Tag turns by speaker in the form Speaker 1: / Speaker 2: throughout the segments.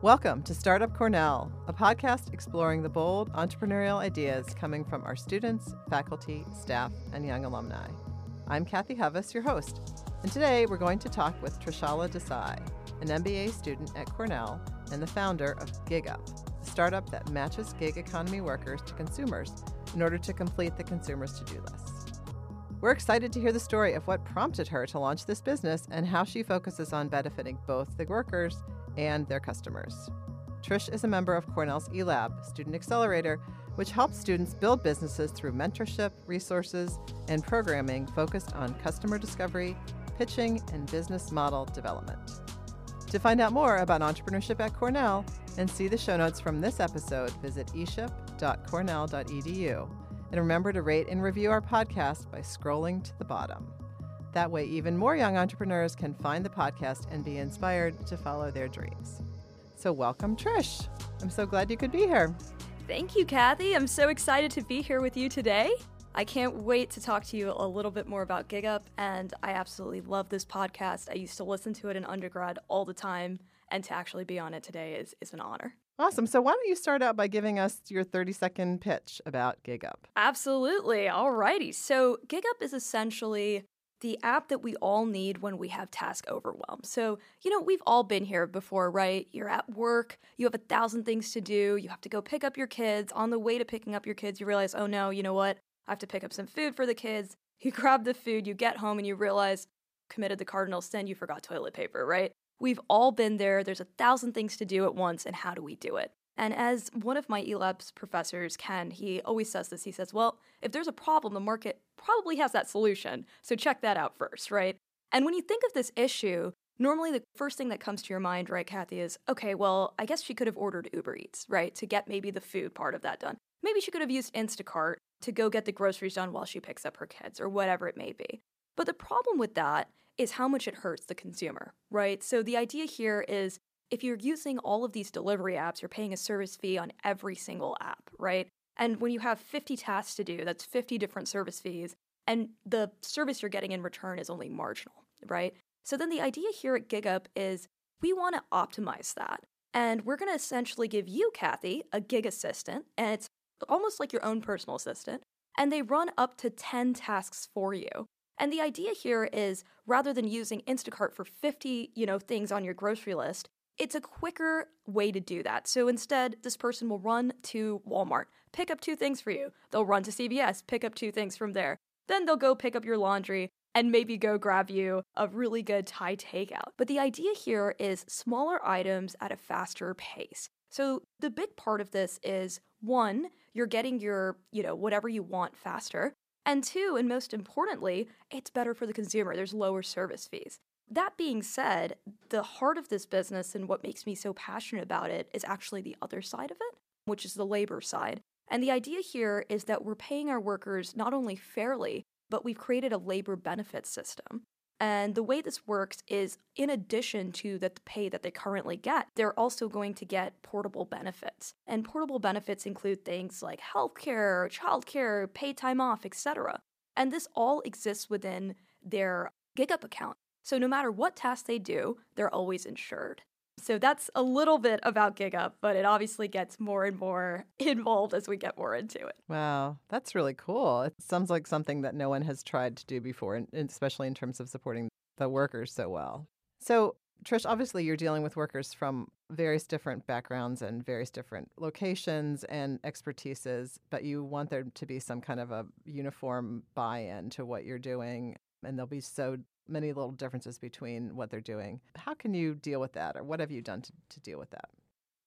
Speaker 1: Welcome to Startup Cornell, a podcast exploring the bold entrepreneurial ideas coming from our students, faculty, staff, and young alumni. I'm Kathy Hovis, your host, and today we're going to talk with Trishala Desai, an MBA student at Cornell and the founder of GigUp, a startup that matches gig economy workers to consumers in order to complete the consumer's to do list. We're excited to hear the story of what prompted her to launch this business and how she focuses on benefiting both the workers and their customers. Trish is a member of Cornell's eLab, Student Accelerator, which helps students build businesses through mentorship, resources, and programming focused on customer discovery, pitching, and business model development. To find out more about entrepreneurship at Cornell and see the show notes from this episode, visit eship.cornell.edu. And remember to rate and review our podcast by scrolling to the bottom. That way, even more young entrepreneurs can find the podcast and be inspired to follow their dreams. So, welcome, Trish. I'm so glad you could be here.
Speaker 2: Thank you, Kathy. I'm so excited to be here with you today. I can't wait to talk to you a little bit more about GigUp, and I absolutely love this podcast. I used to listen to it in undergrad all the time, and to actually be on it today is, is an honor.
Speaker 1: Awesome. So, why don't you start out by giving us your 30 second pitch about GigUp?
Speaker 2: Absolutely. Alrighty. So, GigUp is essentially the app that we all need when we have task overwhelm. So, you know, we've all been here before, right? You're at work, you have a thousand things to do, you have to go pick up your kids. On the way to picking up your kids, you realize, oh no, you know what? I have to pick up some food for the kids. You grab the food, you get home, and you realize, committed the cardinal sin, you forgot toilet paper, right? We've all been there. There's a thousand things to do at once, and how do we do it? And as one of my eLabs professors, Ken, he always says this. He says, well, if there's a problem, the market probably has that solution. So check that out first, right? And when you think of this issue, normally the first thing that comes to your mind, right, Kathy, is okay, well, I guess she could have ordered Uber Eats, right, to get maybe the food part of that done. Maybe she could have used Instacart to go get the groceries done while she picks up her kids or whatever it may be. But the problem with that is how much it hurts the consumer, right? So the idea here is if you're using all of these delivery apps, you're paying a service fee on every single app, right? And when you have 50 tasks to do, that's 50 different service fees, and the service you're getting in return is only marginal, right? So then the idea here at GigUp is we want to optimize that. And we're going to essentially give you, Kathy, a gig assistant, and it's almost like your own personal assistant, and they run up to 10 tasks for you. And the idea here is rather than using Instacart for 50, you know, things on your grocery list, it's a quicker way to do that. So instead, this person will run to Walmart, pick up two things for you. They'll run to CVS, pick up two things from there. Then they'll go pick up your laundry and maybe go grab you a really good Thai takeout. But the idea here is smaller items at a faster pace. So the big part of this is one, you're getting your, you know, whatever you want faster. And two, and most importantly, it's better for the consumer. There's lower service fees. That being said, the heart of this business and what makes me so passionate about it is actually the other side of it, which is the labor side. And the idea here is that we're paying our workers not only fairly, but we've created a labor benefit system. And the way this works is in addition to the pay that they currently get, they're also going to get portable benefits. And portable benefits include things like healthcare, childcare, paid time off, etc. And this all exists within their GigUp account. So no matter what task they do, they're always insured. So that's a little bit about GigUp, but it obviously gets more and more involved as we get more into it.
Speaker 1: Wow, that's really cool. It sounds like something that no one has tried to do before, especially in terms of supporting the workers so well. So, Trish, obviously you're dealing with workers from various different backgrounds and various different locations and expertises, but you want there to be some kind of a uniform buy in to what you're doing. And there'll be so many little differences between what they're doing. How can you deal with that, or what have you done to, to deal with that?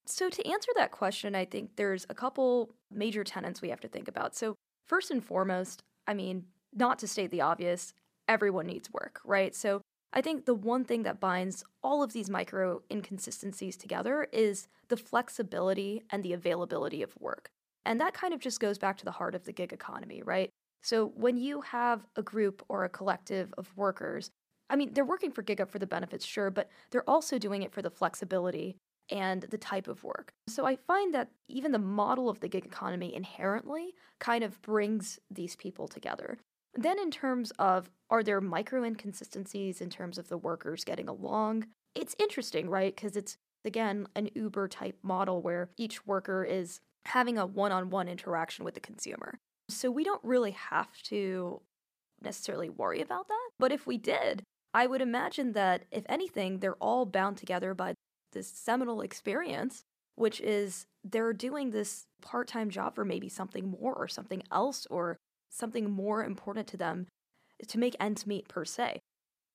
Speaker 2: So, to answer that question, I think there's a couple major tenets we have to think about. So, first and foremost, I mean, not to state the obvious, everyone needs work, right? So, I think the one thing that binds all of these micro inconsistencies together is the flexibility and the availability of work. And that kind of just goes back to the heart of the gig economy, right? So when you have a group or a collective of workers, I mean, they're working for GigUp for the benefits, sure, but they're also doing it for the flexibility and the type of work. So I find that even the model of the gig economy inherently kind of brings these people together. Then, in terms of are there micro inconsistencies in terms of the workers getting along? It's interesting, right? Because it's again, an Uber type model where each worker is having a one on one interaction with the consumer. So we don't really have to necessarily worry about that. But if we did, I would imagine that if anything, they're all bound together by this seminal experience, which is they're doing this part time job for maybe something more or something else or something more important to them to make ends meet per se.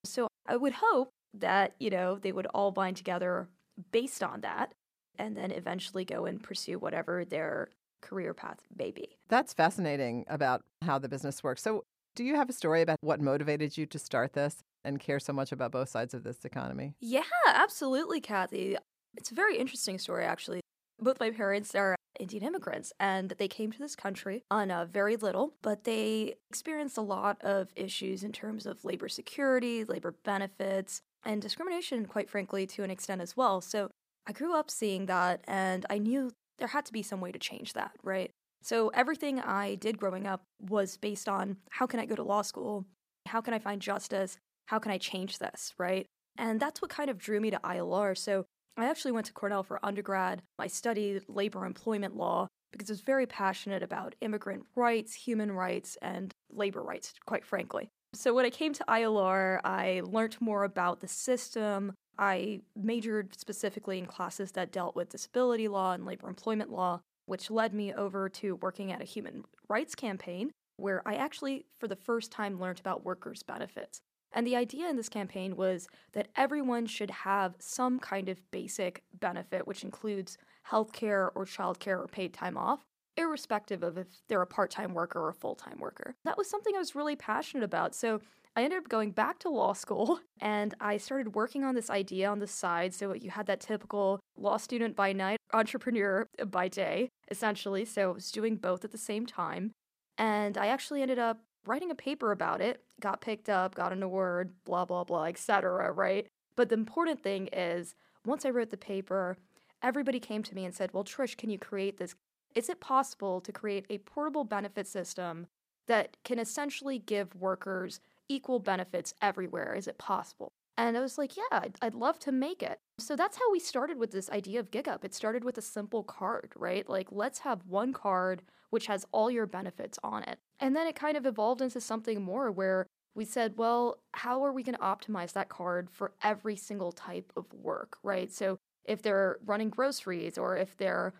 Speaker 2: So I would hope that, you know, they would all bind together based on that and then eventually go and pursue whatever their career path be.
Speaker 1: That's fascinating about how the business works. So, do you have a story about what motivated you to start this and care so much about both sides of this economy?
Speaker 2: Yeah, absolutely, Kathy. It's a very interesting story, actually. Both my parents are Indian immigrants, and they came to this country on a very little, but they experienced a lot of issues in terms of labor security, labor benefits, and discrimination, quite frankly, to an extent as well. So I grew up seeing that, and I knew there had to be some way to change that, right? So everything I did growing up was based on how can I go to law school? How can I find justice? How can I change this, right? And that's what kind of drew me to ILR. So I actually went to Cornell for undergrad. I studied labor employment law because I was very passionate about immigrant rights, human rights, and labor rights, quite frankly. So when I came to ILR, I learned more about the system. I majored specifically in classes that dealt with disability law and labor employment law, which led me over to working at a human rights campaign where I actually, for the first time, learned about workers' benefits. And the idea in this campaign was that everyone should have some kind of basic benefit, which includes healthcare or childcare or paid time off, irrespective of if they're a part time worker or a full time worker. That was something I was really passionate about. So I ended up going back to law school and I started working on this idea on the side. So you had that typical law student by night, entrepreneur by day, essentially. So I was doing both at the same time. And I actually ended up writing a paper about it, got picked up, got an award, blah, blah, blah, etc. right? But the important thing is once I wrote the paper, everybody came to me and said, Well, Trish, can you create this is it possible to create a portable benefit system that can essentially give workers equal benefits everywhere? Is it possible? And I was like, yeah, I'd, I'd, love to make it. So that's how we started with this idea of GigUp. It started with a simple card, right? Like, let's have one card which has all your benefits on it. And then it kind of evolved into something more where we said, well, how are we going to optimize that card for every single type of work, right? So if they're running groceries or if they're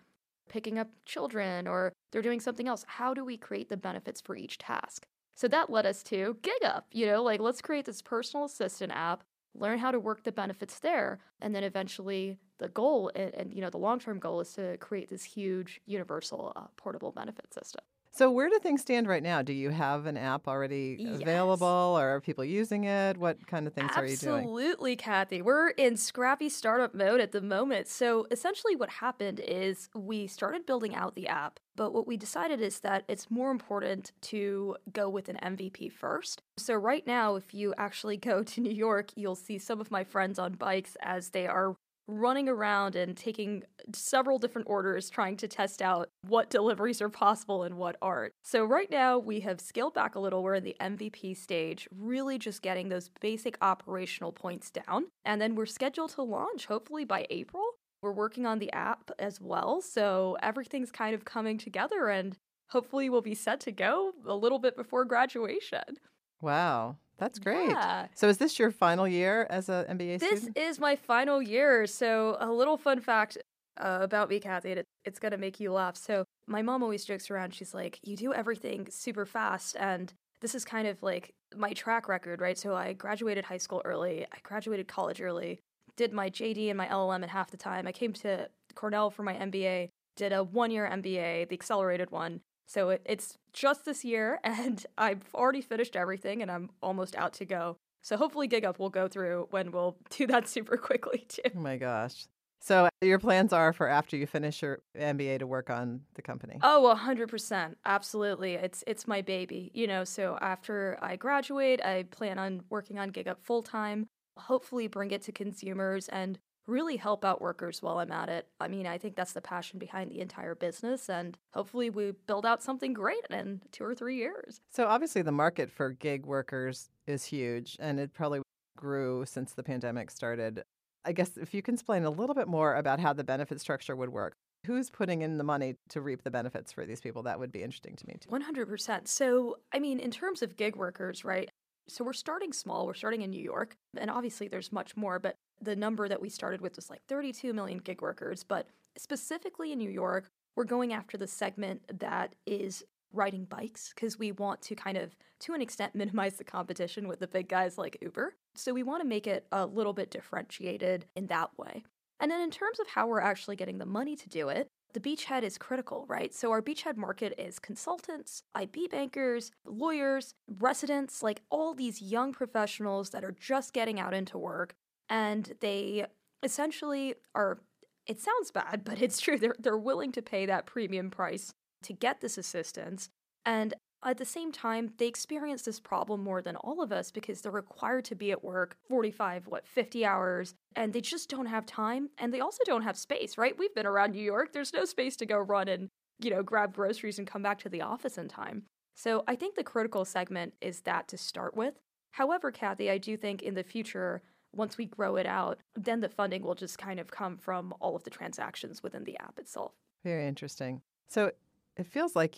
Speaker 2: picking up children or they're doing something else. How do we create the benefits for each task? So that led us to GigUp, you know, like let's create this personal assistant app, learn how to work the benefits there, and then eventually the goal and, and you know the long-term goal is to create this huge universal uh, portable benefit system.
Speaker 1: So, where do things stand right now? Do you have an app already
Speaker 2: yes.
Speaker 1: available, or are people using it? What kind of things
Speaker 2: Absolutely,
Speaker 1: are you doing?
Speaker 2: Absolutely, Kathy. We're in scrappy startup mode at the moment. So, essentially, what happened is we started building out the app, but what we decided is that it's more important to go with an MVP first. So, right now, if you actually go to New York, you'll see some of my friends on bikes as they are running around and taking several different orders trying to test out what deliveries are possible and what aren't. So, right now, we have scaled back a little. We're in the MVP stage, really just getting those basic operational points down. And then we're scheduled to launch hopefully by April. We're working on the app as well. So, everything's kind of coming together and hopefully we'll be set to go a little bit before graduation.
Speaker 1: Wow. That's great.
Speaker 2: Yeah.
Speaker 1: So, is this your final year as an MBA
Speaker 2: this
Speaker 1: student?
Speaker 2: This is my final year. So, a little fun fact uh, about me, Kathy, it, it's going to make you laugh. So, my mom always jokes around. She's like, You do everything super fast. And this is kind of like my track record, right? So, I graduated high school early, I graduated college early, did my JD and my LLM in half the time. I came to Cornell for my MBA, did a one year MBA, the accelerated one, so it, it's just this year, and I've already finished everything, and I'm almost out to go. So hopefully, GigUp will go through when we'll do that super quickly too.
Speaker 1: Oh my gosh. So your plans are for after you finish your MBA to work on the company?
Speaker 2: Oh, 100%. Absolutely. It's it's my baby, you know, so after I graduate, I plan on working on GigUp full time, hopefully bring it to consumers and really help out workers while I'm at it. I mean, I think that's the passion behind the entire business, and hopefully, we build out something great in two or three years.
Speaker 1: So, obviously, the market for gig workers is huge, and it probably grew since the pandemic started. I guess if you can explain a little bit more about how the benefit structure would work. Who's putting in the money to reap the benefits for these people? That would be interesting to me too.
Speaker 2: 100%. So, I mean, in terms of gig workers, right? So we're starting small. We're starting in New York. And obviously there's much more, but the number that we started with was like 32 million gig workers. But specifically in New York, we're going after the segment that is riding bikes because we want to kind of, to an extent, minimize the competition with the big guys like Uber. So we want to make it a little bit differentiated in that way. And then in terms of how we're actually getting the money to do it, the beachhead is critical, right? So our beachhead market is consultants, IB bankers, lawyers, residents, like all these young professionals that are just getting out into work and they essentially are it sounds bad, but it's true. They're they're willing to pay that premium price to get this assistance. And at the same time, they experience this problem more than all of us because they're required to be at work 45, what, 50 hours, and they just don't have time. And they also don't have space, right? We've been around New York. There's no space to go run and, you know, grab groceries and come back to the office in time. So I think the critical segment is that to start with. However, Kathy, I do think in the future, once we grow it out, then the funding will just kind of come from all of the transactions within the app itself.
Speaker 1: Very interesting. So it feels like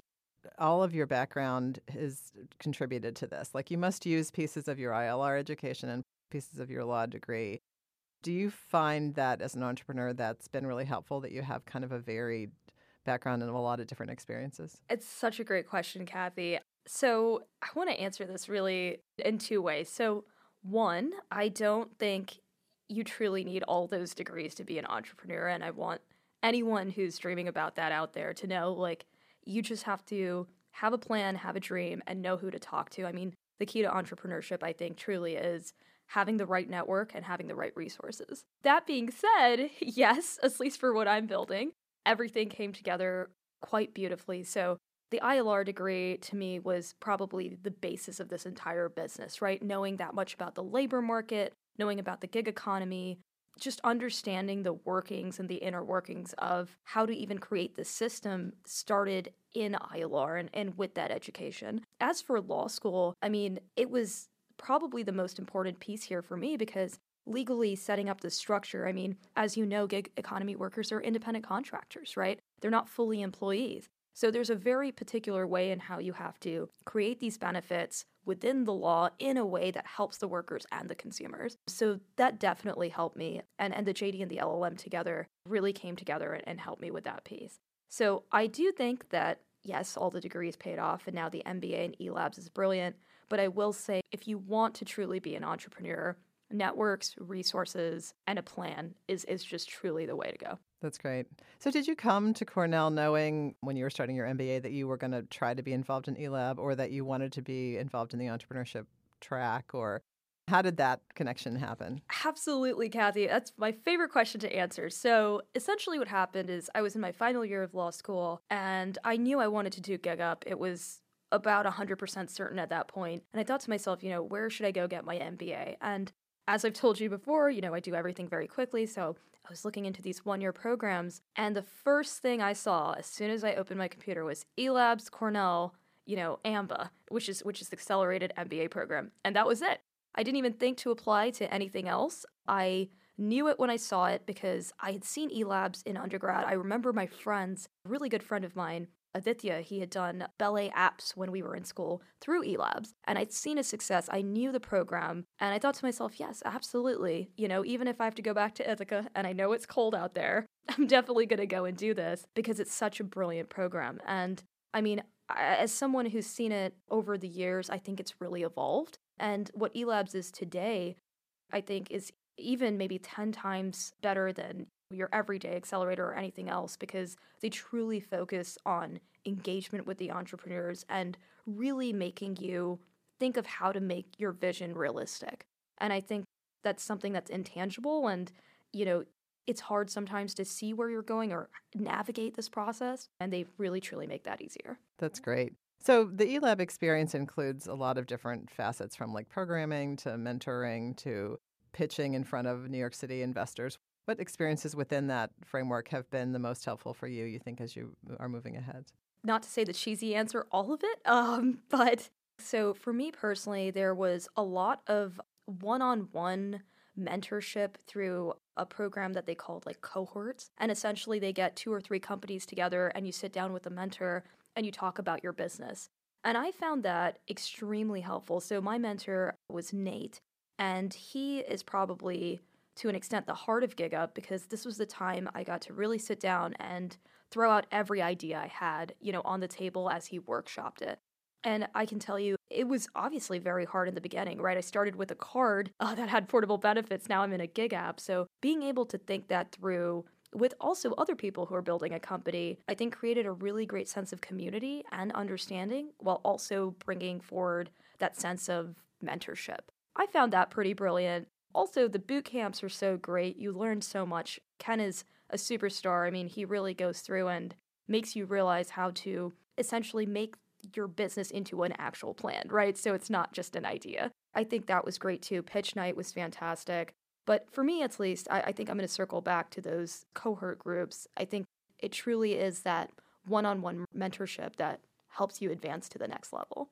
Speaker 1: all of your background has contributed to this. Like you must use pieces of your ILR education and pieces of your law degree. Do you find that as an entrepreneur that's been really helpful that you have kind of a varied background and a lot of different experiences?
Speaker 2: It's such a great question, Kathy. So I want to answer this really in two ways. So, one, I don't think you truly need all those degrees to be an entrepreneur. And I want anyone who's dreaming about that out there to know like, you just have to have a plan, have a dream, and know who to talk to. I mean, the key to entrepreneurship, I think, truly is having the right network and having the right resources. That being said, yes, at least for what I'm building, everything came together quite beautifully. So, the ILR degree to me was probably the basis of this entire business, right? Knowing that much about the labor market, knowing about the gig economy, just understanding the workings and the inner workings of how to even create the system started in ILR and, and with that education. As for law school, I mean, it was probably the most important piece here for me because legally setting up the structure, I mean, as you know, gig economy workers are independent contractors, right? They're not fully employees. So there's a very particular way in how you have to create these benefits within the law in a way that helps the workers and the consumers. So that definitely helped me. And, and the JD and the LLM together really came together and, and helped me with that piece. So I do think that, yes, all the degrees paid off, and now the MBA in eLabs is brilliant. But I will say, if you want to truly be an entrepreneur, networks, resources, and a plan is, is just truly the way to go.
Speaker 1: That's great. So, did you come to Cornell knowing when you were starting your MBA that you were going to try to be involved in eLab or that you wanted to be involved in the entrepreneurship track? Or how did that connection happen?
Speaker 2: Absolutely, Kathy. That's my favorite question to answer. So, essentially, what happened is I was in my final year of law school and I knew I wanted to do GigUp. It was about 100% certain at that point. And I thought to myself, you know, where should I go get my MBA? And as I've told you before, you know, I do everything very quickly. So I was looking into these one year programs, and the first thing I saw as soon as I opened my computer was eLabs Cornell, you know, AMBA, which is which is the accelerated MBA program. And that was it. I didn't even think to apply to anything else. I knew it when I saw it because I had seen eLabs in undergrad. I remember my friends, a really good friend of mine, Aditya, he had done ballet apps when we were in school through eLabs, and I'd seen his success. I knew the program, and I thought to myself, yes, absolutely. You know, even if I have to go back to Ithaca and I know it's cold out there, I'm definitely going to go and do this because it's such a brilliant program. And I mean, as someone who's seen it over the years, I think it's really evolved. And what eLabs is today, I think, is even maybe 10 times better than your everyday accelerator or anything else because they truly focus on engagement with the entrepreneurs and really making you think of how to make your vision realistic. And I think that's something that's intangible and, you know, it's hard sometimes to see where you're going or navigate this process. And they really, truly make that easier.
Speaker 1: That's great. So the eLab experience includes a lot of different facets from like programming to mentoring to pitching in front of New York City investors. What experiences within that framework have been the most helpful for you, you think, as you are moving ahead?
Speaker 2: Not to say the cheesy answer, all of it, um, but so for me personally, there was a lot of one on one mentorship through a program that they called like cohorts. And essentially, they get two or three companies together and you sit down with a mentor and you talk about your business. And I found that extremely helpful. So, my mentor was Nate, and he is probably to an extent the heart of GigUp because this was the time I got to really sit down and throw out every idea I had, you know, on the table as he workshopped it. And I can tell you, it was obviously very hard in the beginning, right? I started with a card uh, that had portable benefits. Now I'm in a gig app. So being able to think that through with also other people who are building a company, I think created a really great sense of community and understanding while also bringing forward that sense of mentorship. I found that pretty brilliant. Also, the boot camps are so great. You learn so much. Ken is a superstar. I mean, he really goes through and makes you realize how to essentially make your business into an actual plan, right? So it's not just an idea. I think that was great too. Pitch night was fantastic. But for me, at least, I, I think I'm going to circle back to those cohort groups. I think it truly is that one on one mentorship that helps you advance to the next level.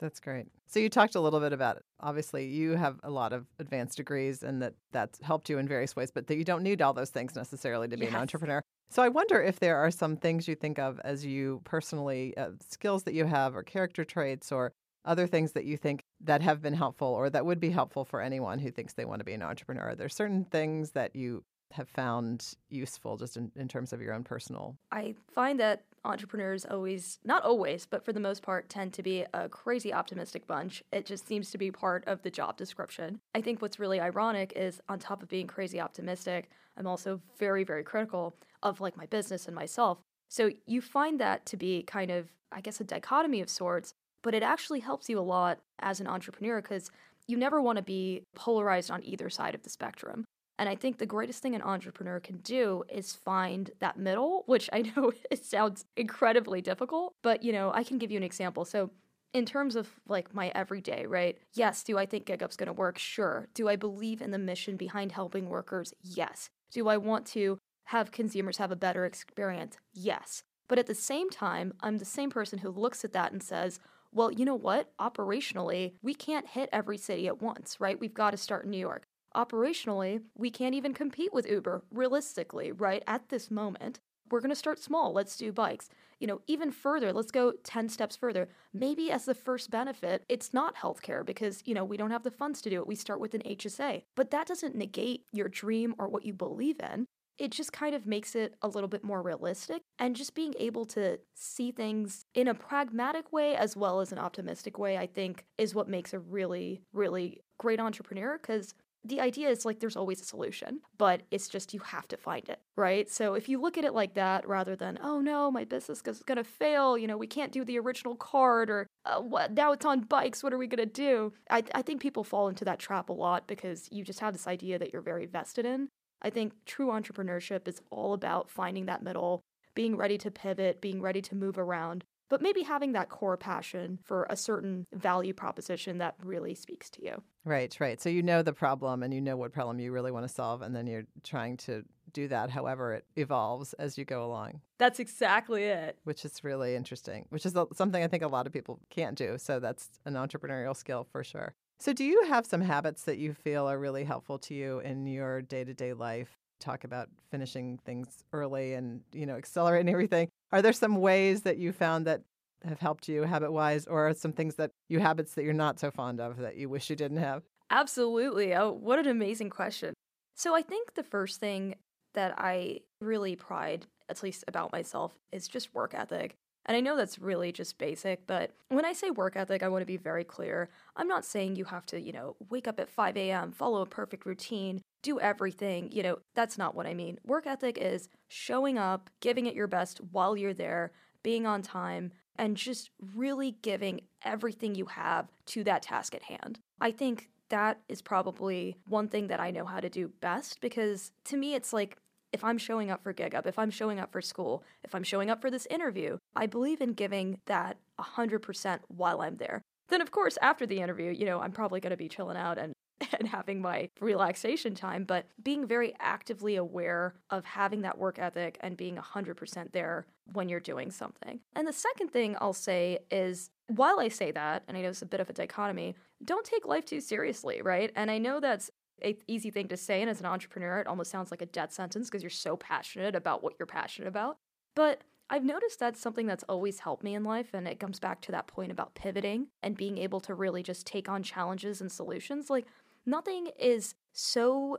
Speaker 1: That's great. So you talked a little bit about it. Obviously, you have a lot of advanced degrees and that that's helped you in various ways, but that you don't need all those things necessarily to be yes. an entrepreneur. So I wonder if there are some things you think of as you personally uh, skills that you have or character traits or other things that you think that have been helpful or that would be helpful for anyone who thinks they want to be an entrepreneur. Are there certain things that you have found useful just in, in terms of your own personal?
Speaker 2: I find that entrepreneurs always, not always, but for the most part, tend to be a crazy optimistic bunch. It just seems to be part of the job description. I think what's really ironic is on top of being crazy optimistic, I'm also very, very critical of like my business and myself. So you find that to be kind of, I guess, a dichotomy of sorts, but it actually helps you a lot as an entrepreneur because you never want to be polarized on either side of the spectrum. And I think the greatest thing an entrepreneur can do is find that middle, which I know it sounds incredibly difficult, but you know, I can give you an example. So, in terms of like my everyday, right? Yes, do I think GigUp's going to work? Sure. Do I believe in the mission behind helping workers? Yes. Do I want to have consumers have a better experience? Yes. But at the same time, I'm the same person who looks at that and says, well, you know what? Operationally, we can't hit every city at once, right? We've got to start in New York operationally, we can't even compete with Uber realistically, right? At this moment, we're going to start small. Let's do bikes. You know, even further, let's go 10 steps further. Maybe as the first benefit, it's not healthcare because, you know, we don't have the funds to do it. We start with an HSA. But that doesn't negate your dream or what you believe in. It just kind of makes it a little bit more realistic and just being able to see things in a pragmatic way as well as an optimistic way, I think, is what makes a really, really great entrepreneur because the idea is like there's always a solution, but it's just you have to find it, right? So if you look at it like that rather than, oh no, my business is going to fail, you know, we can't do the original card or uh, what, now it's on bikes, what are we going to do? I, I think people fall into that trap a lot because you just have this idea that you're very vested in. I think true entrepreneurship is all about finding that middle, being ready to pivot, being ready to move around, but maybe having that core passion for a certain value proposition that really speaks to you.
Speaker 1: Right, right. So you know the problem and you know what problem you really want to solve, and then you're trying to do that however it evolves as you go along.
Speaker 2: That's exactly it.
Speaker 1: Which is really interesting, which is something I think a lot of people can't do. So that's an entrepreneurial skill for sure. So, do you have some habits that you feel are really helpful to you in your day to day life? Talk about finishing things early and, you know, accelerating everything. Are there some ways that you found that have helped you habit wise, or some things that you habits that you're not so fond of that you wish you didn't have?
Speaker 2: Absolutely. Oh, what an amazing question. So, I think the first thing that I really pride, at least about myself, is just work ethic. And I know that's really just basic, but when I say work ethic, I want to be very clear. I'm not saying you have to, you know, wake up at 5 a.m., follow a perfect routine, do everything. You know, that's not what I mean. Work ethic is showing up, giving it your best while you're there, being on time, and just really giving everything you have to that task at hand. I think that is probably one thing that I know how to do best because to me, it's like if I'm showing up for GigUp, if I'm showing up for school, if I'm showing up for this interview, I believe in giving that 100% while I'm there. Then, of course, after the interview, you know, I'm probably going to be chilling out and and having my relaxation time, but being very actively aware of having that work ethic and being 100% there when you're doing something. And the second thing I'll say is while I say that, and I know it's a bit of a dichotomy, don't take life too seriously, right? And I know that's a easy thing to say. And as an entrepreneur, it almost sounds like a death sentence because you're so passionate about what you're passionate about. But I've noticed that's something that's always helped me in life. And it comes back to that point about pivoting and being able to really just take on challenges and solutions. Like, nothing is so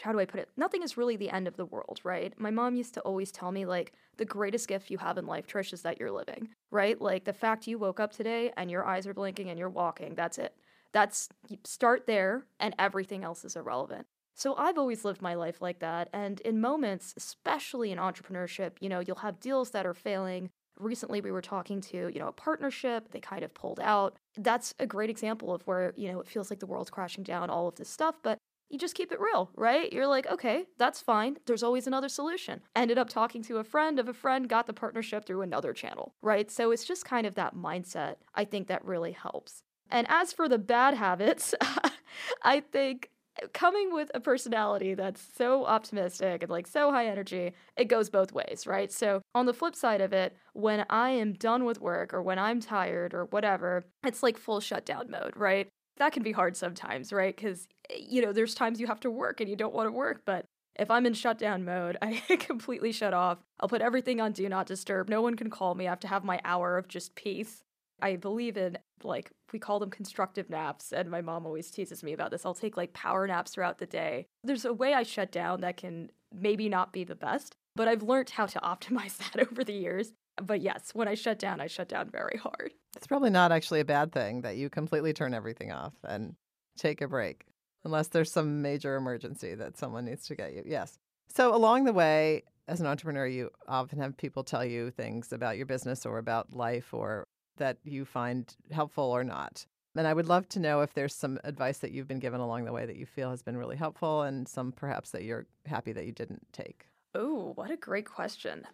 Speaker 2: how do I put it? Nothing is really the end of the world, right? My mom used to always tell me, like, the greatest gift you have in life, Trish, is that you're living, right? Like, the fact you woke up today and your eyes are blinking and you're walking, that's it. That's start there, and everything else is irrelevant. So I've always lived my life like that. And in moments, especially in entrepreneurship, you know, you'll have deals that are failing. Recently, we were talking to, you know, a partnership, they kind of pulled out. That's a great example of where, you know, it feels like the world's crashing down, all of this stuff. But you just keep it real, right? You're like, okay, that's fine. There's always another solution. Ended up talking to a friend of a friend, got the partnership through another channel, right? So it's just kind of that mindset, I think, that really helps. And as for the bad habits, I think coming with a personality that's so optimistic and like so high energy, it goes both ways, right? So, on the flip side of it, when I am done with work or when I'm tired or whatever, it's like full shutdown mode, right? that can be hard sometimes, right? Because, eh, you know, there's times you have to work and you don't want to work, but if I'm in shutdown mode, I completely shut off. I'll put everything on do not disturb. No one can call me. I have to have my hour of just peace. I believe in, like, we call them constructive naps, and my mom always teases me about this. I'll take, like, power naps throughout the day. There's a way I shut down that can maybe not be the best, but I've learned how to optimize that over the years. But yes, when I shut down, I shut down very hard.
Speaker 1: It's probably not actually a bad thing that you completely turn everything off and take a break, unless there's some major emergency that someone needs to get you. Yes. So along the way, as an entrepreneur, you often have people tell you things about your business or about life or that you find helpful or not. And I would love to know if there's some advice that you've been given along the way that you feel has been really helpful and some perhaps that you're happy that you didn't take.
Speaker 2: Oh, what a great question.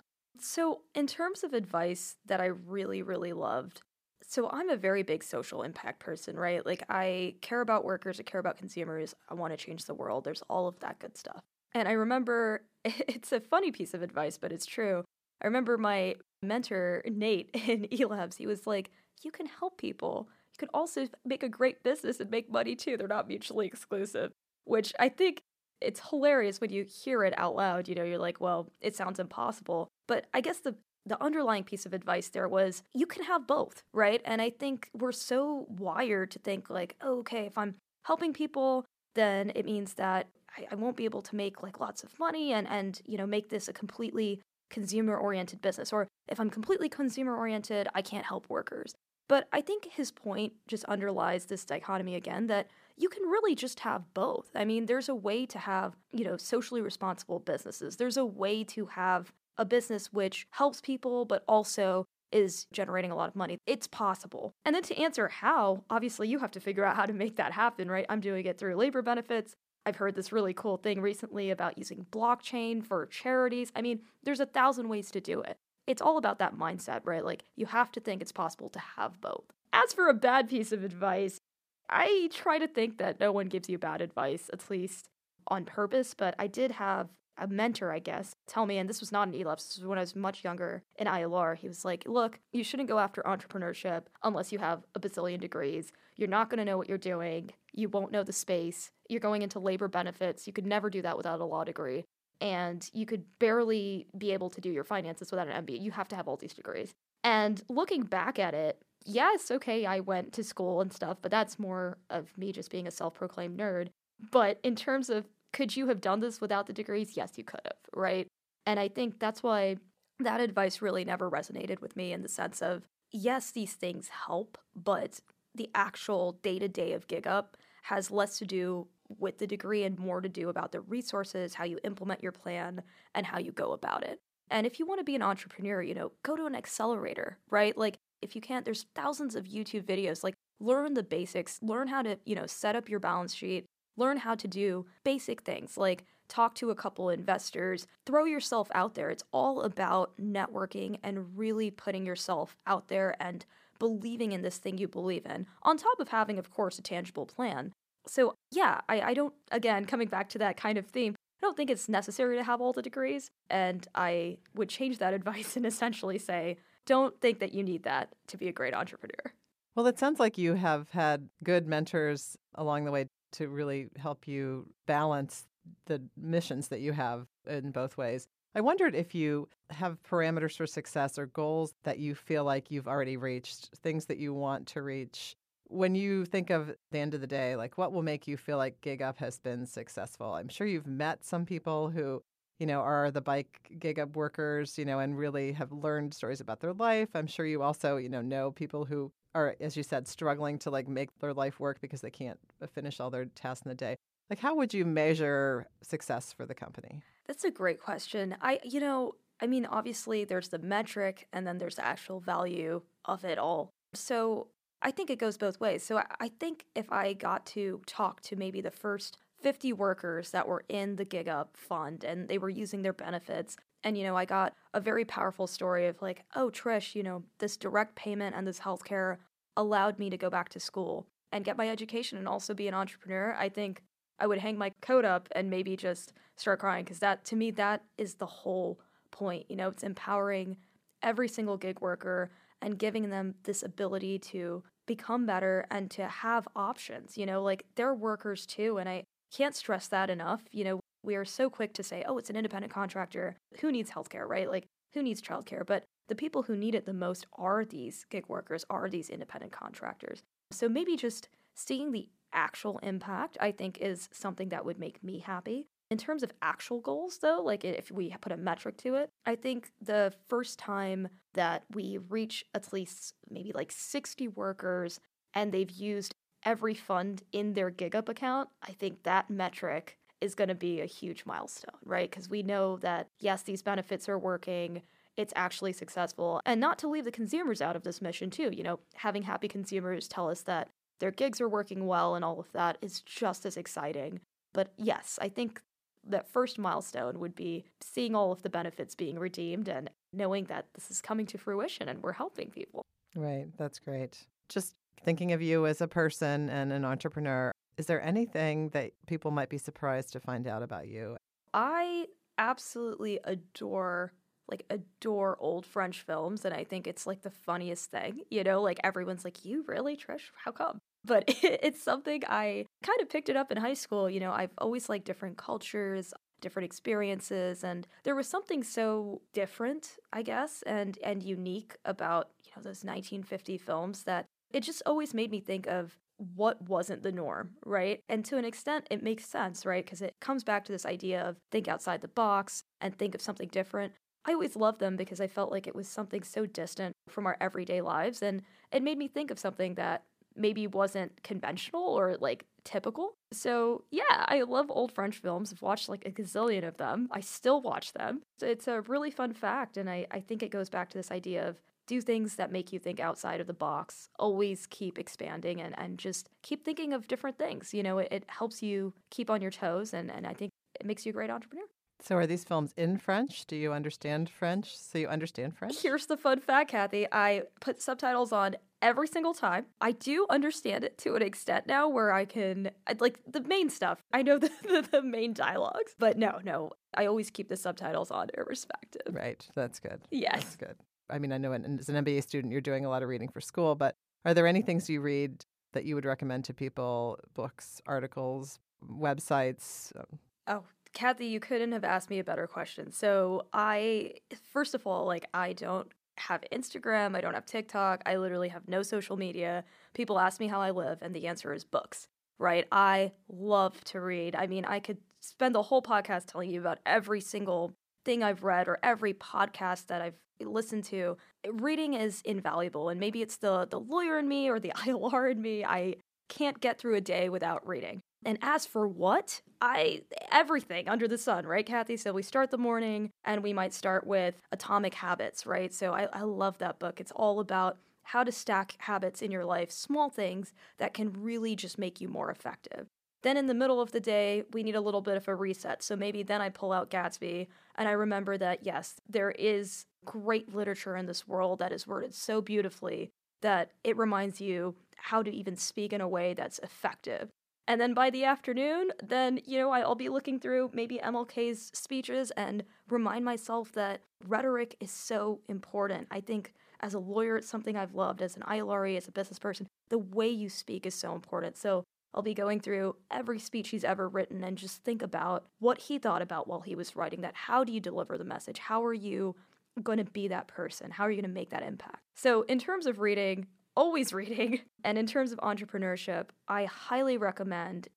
Speaker 2: So, in terms of advice that I really, really loved, so I'm a very big social impact person, right? Like, I care about workers, I care about consumers, I want to change the world. There's all of that good stuff. And I remember it's a funny piece of advice, but it's true. I remember my mentor, Nate in eLabs, he was like, You can help people. You can also make a great business and make money too. They're not mutually exclusive, which I think it's hilarious when you hear it out loud. You know, you're like, well, it sounds impossible. But I guess the the underlying piece of advice there was you can have both, right? And I think we're so wired to think like, oh, okay, if I'm helping people, then it means that I, I won't be able to make like lots of money and and you know make this a completely consumer oriented business. Or if I'm completely consumer oriented, I can't help workers. But I think his point just underlies this dichotomy again that you can really just have both. I mean, there's a way to have, you know, socially responsible businesses. There's a way to have a business which helps people but also is generating a lot of money. It's possible. And then to answer how, obviously you have to figure out how to make that happen, right? I'm doing it through labor benefits. I've heard this really cool thing recently about using blockchain for charities. I mean, there's a thousand ways to do it. It's all about that mindset, right? Like, you have to think it's possible to have both. As for a bad piece of advice, I try to think that no one gives you bad advice, at least on purpose, but I did have a mentor, I guess, tell me, and this was not an eLabs, this was when I was much younger in ILR. He was like, Look, you shouldn't go after entrepreneurship unless you have a bazillion degrees. You're not going to know what you're doing. You won't know the space. You're going into labor benefits. You could never do that without a law degree. And you could barely be able to do your finances without an MBA. You have to have all these degrees. And looking back at it, yes, okay, I went to school and stuff, but that's more of me just being a self proclaimed nerd. But in terms of could you have done this without the degrees? Yes, you could have, right? And I think that's why that advice really never resonated with me in the sense of yes, these things help, but the actual day to day of GigUp has less to do with the degree and more to do about the resources, how you implement your plan, and how you go about it. And if you want to be an entrepreneur, you know, go to an accelerator, right? Like if you can't, there's thousands of YouTube videos. Like, learn the basics, learn how to, you know, set up your balance sheet, learn how to do basic things like talk to a couple investors, throw yourself out there. It's all about networking and really putting yourself out there and believing in this thing you believe in, on top of having, of course, a tangible plan. So, yeah, I, I don't, again, coming back to that kind of theme, I don't think it's necessary to have all the degrees. And I would change that advice and essentially say, don't think that you need that to be a great entrepreneur.
Speaker 1: Well, it sounds like you have had good mentors along the way. To really help you balance the missions that you have in both ways. I wondered if you have parameters for success or goals that you feel like you've already reached, things that you want to reach. When you think of the end of the day, like what will make you feel like GigUp has been successful? I'm sure you've met some people who, you know, are the bike GigUp workers, you know, and really have learned stories about their life. I'm sure you also, you know, know people who are, as you said, struggling to like make their life work because they can't uh, finish all their tasks in the day. Like, how would you measure success for the company?
Speaker 2: That's a great question. I, you know, I mean, obviously there's the metric and then there's the actual value of it all. So I think it goes both ways. So I think if I got to talk to maybe the first 50 workers that were in the GigUp fund and they were using their benefits, and, you know, I got a very powerful story of like, oh, Trish, you know, this direct payment and this healthcare allowed me to go back to school and get my education and also be an entrepreneur. I think I would hang my coat up and maybe just start crying because that, to me, that is the whole point. You know, it's empowering every single gig worker and giving them this ability to become better and to have options. You know, like they're workers too. And I can't stress that enough. You know, we are so quick to say, oh, it's an independent contractor. Who needs healthcare, right? Like, who needs childcare? But the people who need it the most are these gig workers, are these independent contractors. So maybe just seeing the actual impact, I think, is something that would make me happy. In terms of actual goals, though, like if we put a metric to it, I think the first time that we reach at least maybe like 60 workers and they've used every fund in their GigUp account, I think that metric is going to be a huge milestone, right? Because we know that, yes, these benefits are working, it's actually successful. And not to leave the consumers out of this mission, too. You know, having happy consumers tell us that their gigs are working well and all of that is just as exciting. But yes, I think that first milestone would be seeing all of the benefits being redeemed and knowing that this is coming to fruition and we're helping people.
Speaker 1: Right. That's great. Just thinking of you as a person and an entrepreneur, is there anything that people might be surprised to find out about you?
Speaker 2: I absolutely adore like adore old French films and I think it's like the funniest thing. You know, like everyone's like, "You really, Trish? How come?" But it's something I kind of picked it up in high school. You know, I've always liked different cultures, different experiences and there was something so different, I guess, and and unique about, you know, those 1950 films that it just always made me think of what wasn't the norm, right? And to an extent, it makes sense, right? Because it comes back to this idea of think outside the box and think of something different. I always loved them because I felt like it was something so distant from our everyday lives. And it made me think of something that maybe wasn't conventional or like typical. So, yeah, I love old French films. I've watched like a gazillion of them. I still watch them. It's a really fun fact. And I, I think it goes back to this idea of do things that make you think outside of the box. Always keep expanding and, and just keep thinking of different things. You know, it, it helps you keep on your toes, and, and I think it makes you a great entrepreneur.
Speaker 1: So, are these films in French? Do you understand French? So, you understand French?
Speaker 2: Here's the fun fact, Kathy. I put subtitles on every single time. I do understand it to an extent now where I can, like the main stuff, I know the, the, the main dialogues, but no, no, I always keep the subtitles on irrespective.
Speaker 1: Right. That's good.
Speaker 2: Yes.
Speaker 1: That's good. I mean, I know as an MBA student, you're doing a lot of reading for school, but are there any things you read that you would recommend to people? Books, articles, websites?
Speaker 2: Um, oh, Kathy, you couldn't have asked me a better question. So, I, first of all, like, I don't have Instagram, I don't have TikTok, I literally have no social media. People ask me how I live, and the answer is books, right? I love to read. I mean, I could spend the whole podcast telling you about every single thing I've read or every podcast that I've listened to, reading is invaluable. And maybe it's the the lawyer in me or the ILR in me. I can't get through a day without reading. And as for what? I everything under the sun, right, Kathy? So we start the morning and we might start with Atomic Habits, right? So I, I love that book. It's all about how to stack habits in your life, small things that can really just make you more effective. Then in the middle of the day, we need a little bit of a reset. So maybe then I pull out Gatsby and I remember that, yes, there is great literature in this world that is worded so beautifully that it reminds you how to even speak in a way that's effective. And then by the afternoon, then, you know, I'll be looking through maybe MLK's speeches and remind myself that rhetoric is so important. I think as a lawyer, it's something I've loved. As an ILRE, as a business person, the way you speak is so important. So I'll be going through every speech he's ever written and just think about what he thought about while he was writing that. How do you deliver the message? How are you going to be that person? How are you going to make that impact? So, in terms of reading, always reading. And in terms of entrepreneurship, I highly recommend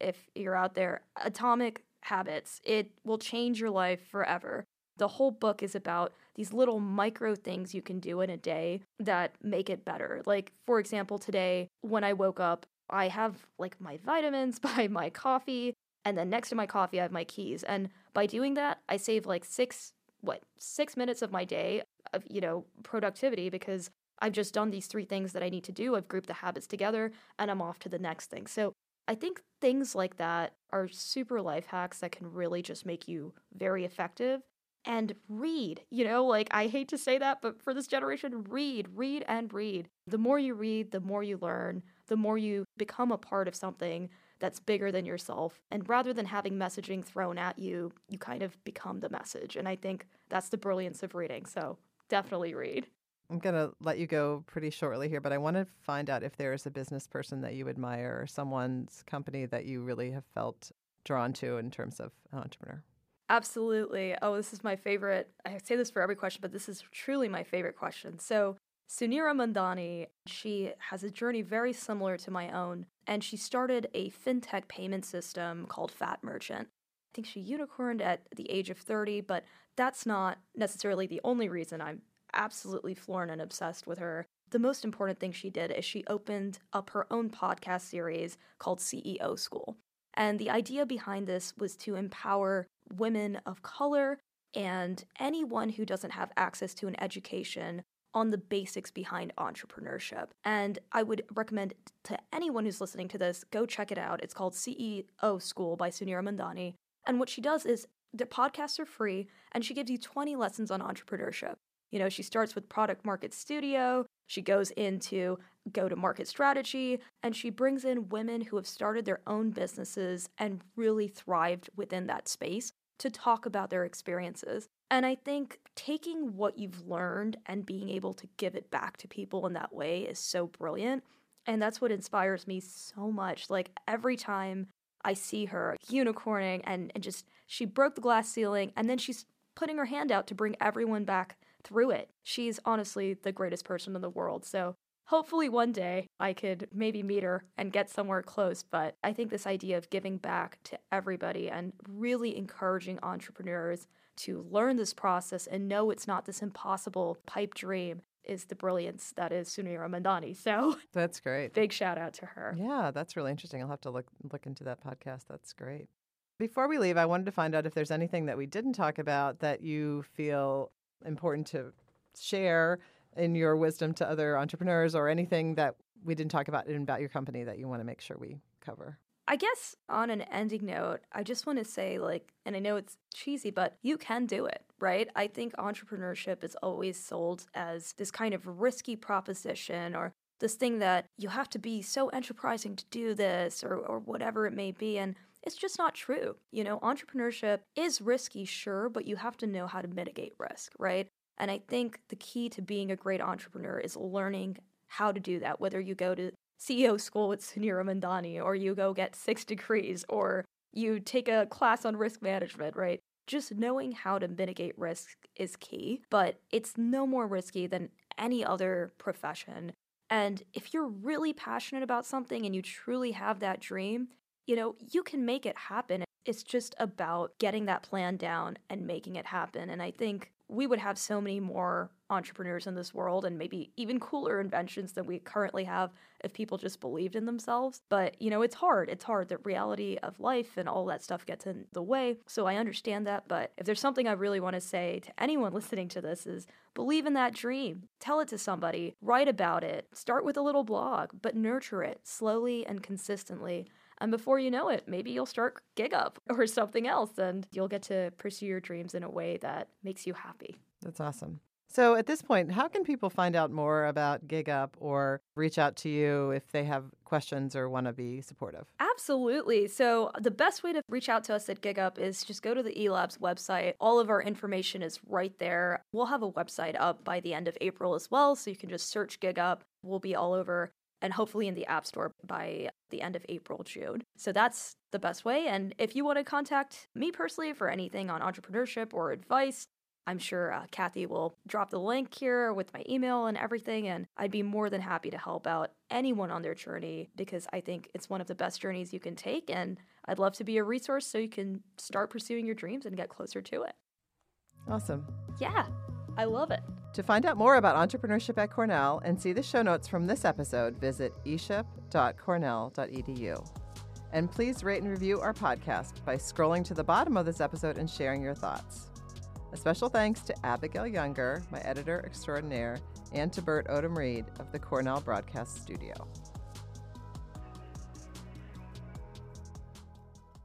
Speaker 2: if you're out there, Atomic Habits. It will change your life forever. The whole book is about these little micro things you can do in a day that make it better. Like, for example, today when I woke up, I have like my vitamins by my coffee, and then next to my coffee, I have my keys. And by doing that, I save like six, what, six minutes of my day of, you know, productivity because I've just done these three things that I need to do. I've grouped the habits together and I'm off to the next thing. So I think things like that are super life hacks that can really just make you very effective. And read, you know, like I hate to say that, but for this generation, read, read, and read. The more you read, the more you learn, the more you become a part of something that's bigger than yourself. And rather than having messaging thrown at you, you kind of become the message. And I think that's the brilliance of reading. So definitely read.
Speaker 1: I'm going to let you go pretty shortly here, but I want to find out if there is a business person that you admire or someone's company that you really have felt drawn to in terms of an entrepreneur.
Speaker 2: Absolutely. Oh, this is my favorite. I say this for every question, but this is truly my favorite question. So, Suneera Madhani, she has a journey very similar to my own, and she started a fintech payment system called Fattmerchant. I think she unicorned at the age of 30, but that's not necessarily the only reason I'm absolutely floored and obsessed with her. The most important thing she did is she opened up her own podcast series called CEO School. And the idea behind this was to empower women of color and anyone who doesn't have access to an education on the basics behind entrepreneurship. And I would recommend to anyone who's listening to this, go check it out. It's called CEO School by Suneera Madhani. And what she does is the podcasts are free, and she gives you 20 lessons on entrepreneurship. You know, she starts with product market studio, she goes into go to market strategy, and she brings in women who have started their own businesses and really thrived within that space to talk about their experiences. And I think taking what you've learned and being able to give it back to people in that way is so brilliant. And that's what inspires me so much. Like every time I see her unicorning and, and just she broke the glass ceiling and then she's putting her hand out to bring everyone back through it. She's honestly the greatest person in the world. So hopefully one day I could maybe meet her and get somewhere close. But I think this idea of giving back to everybody and really encouraging entrepreneurs to learn this process and know it's not this impossible pipe dream is the brilliance that is Suneera Madhani. So
Speaker 1: that's great.
Speaker 2: Big shout out to her.
Speaker 1: Yeah, that's really interesting. I'll have to look look into that podcast. That's great. Before we leave, I wanted to find out if there's anything that we didn't talk about that you feel important to share in your wisdom to other entrepreneurs or anything that we didn't talk about in about your company that you want to make sure we cover?
Speaker 2: I guess on an ending note, I just want to say, like, and I know it's cheesy, but you can do it, right? I think entrepreneurship is always sold as this kind of risky proposition or this thing that you have to be so enterprising to do this or, or whatever it may be. And it's just not true. You know, entrepreneurship is risky, sure, but you have to know how to mitigate risk, right? And I think the key to being a great entrepreneur is learning how to do that, whether you go to CEO school with Suneera Madhani or you go get six degrees or you take a class on risk management, right? Just knowing how to mitigate risk is key, but it's no more risky than any other profession. And if you're really passionate about something and you truly have that dream, you know, you can make it happen. It's just about getting that plan down and making it happen. And I think we would have so many more entrepreneurs in this world and maybe even cooler inventions than we currently have if people just believed in themselves. But, you know, it's hard. It's hard. The reality of life and all that stuff gets in the way. So I understand that. But if there's something I really want to say to anyone listening to this is believe in that dream. Tell it to somebody. Write about it. Start with a little blog, but nurture it slowly and consistently. And before you know it, maybe you'll start GigUp or something else and you'll get to pursue your dreams in a way that makes you happy.
Speaker 1: That's awesome. So at this point, how can people find out more about GigUp or reach out to you if they have questions or want to be supportive?
Speaker 2: Absolutely. So the best way to reach out to us at GigUp is just go to the eLabs website. All of our information is right there. We'll have a website up by the end of April as well, so you can just search GigUp. We'll be all over and hopefully in the App Store by the end of April, June. So that's the best way. And if you want to contact me personally for anything on entrepreneurship or advice, I'm sure uh, Kathy will drop the link here with my email and everything, and I'd be more than happy to help out anyone on their journey because I think it's one of the best journeys you can take, and I'd love to be a resource so you can start pursuing your dreams and get closer to it.
Speaker 1: Awesome.
Speaker 2: Yeah, I love it.
Speaker 1: To find out more about entrepreneurship at Cornell and see the show notes from this episode, visit eship.cornell.edu. And please rate and review our podcast by scrolling to the bottom of this episode and sharing your thoughts. A special thanks to Abigail Younger, my editor extraordinaire, and to Bert Odom Reed of the Cornell Broadcast Studio.